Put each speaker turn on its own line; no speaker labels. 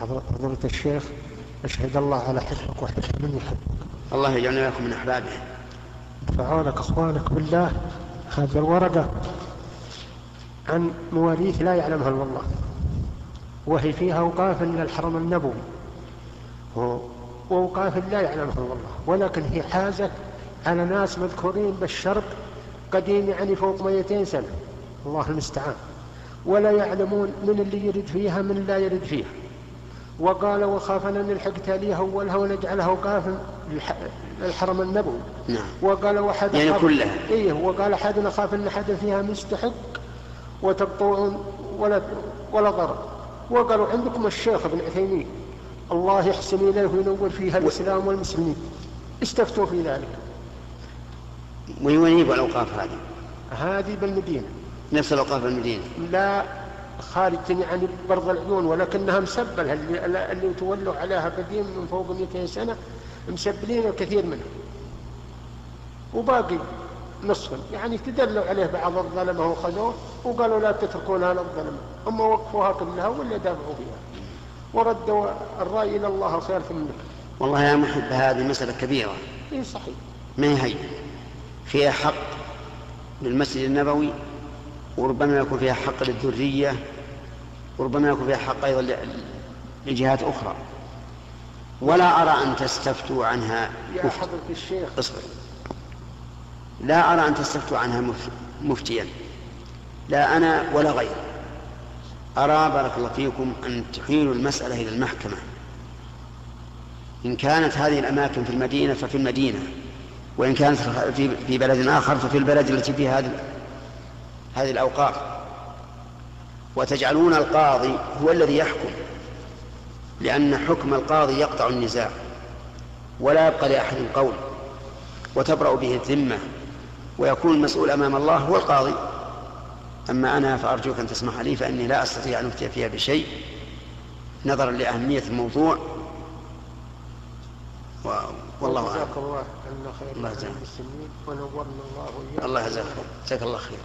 حضرة الشيخ أشهد الله على حبك وحب من يحبك
الله يجعلنا لكم من أحبابه.
فعونك أخوانك بالله. هذه الورقة عن مواريث لا يعلمها إلا الله. وهي فيها أوقاف إلى الحرم النبوي. وأوقاف لا يعلمها إلا الله. ولكن هي حازت على ناس مذكورين بالشرق قديم يعني فوق 200 سنة. الله المستعان. ولا يعلمون من اللي يرد فيها من لا يرد فيها. وقال وخافنا نلحق تاليها أولها ونجعلها أوقافا الحرم النبوي.
نعم.
وقال وحد
يعني كلها.
إيه وقال أحدنا خاف أن أحد فيها مستحق وتقطعون ولا ولا ضرر وقالوا عندكم الشيخ ابن عثيمين. الله يحسن إليه وينور فيها الإسلام والمسلمين. استفتوا في ذلك.
وين يبغى الأوقاف هذه؟
هذه بالمدينة.
نفس الأوقاف بالمدينة
لا خارج يعني برض العيون ولكنها مسبلة. اللي, اللي تولوا عليها قديم من فوق 200 سنة مسبلين الكثير منها وباقي نصف يعني تدلوا عليه بعض الظلمة وخذوه وقالوا لا تتركونها للظلمة هم وقفوها كلها ولا دافعوا فيها. وردوا الرأي إلى الله خير ثم
والله يا محب هذه مسألة كبيرة.
إي صحيح.
ما هي؟ فيها حق للمسجد النبوي وربما يكون فيها حق للذرية وربما يكون فيها حق أيضا لجهات أخرى. ولا أرى أن تستفتوا عنها
يا حضرة الشيخ.
اصبر. لا أرى أن تستفتوا عنها مفتيا. لا أنا ولا غيري. أرى بارك الله فيكم أن تحيلوا المسألة إلى المحكمة. إن كانت هذه الأماكن في المدينة ففي المدينة وإن كانت في بلد آخر ففي البلد التي فيها هذه هذه الأوقاف. وتجعلون القاضي هو الذي يحكم لأن حكم القاضي يقطع النزاع ولا يبقى لأحد قول وتبرأ به الذمة ويكون المسؤول أمام الله هو القاضي. أما أنا فأرجوك أن تسمح لي فإني لا أستطيع أن أفتي فيها بشيء نظرا لأهمية الموضوع. و... والله
أعلم. الله خير
الله يجزاك. الله يجزاك. جزاك الله خير.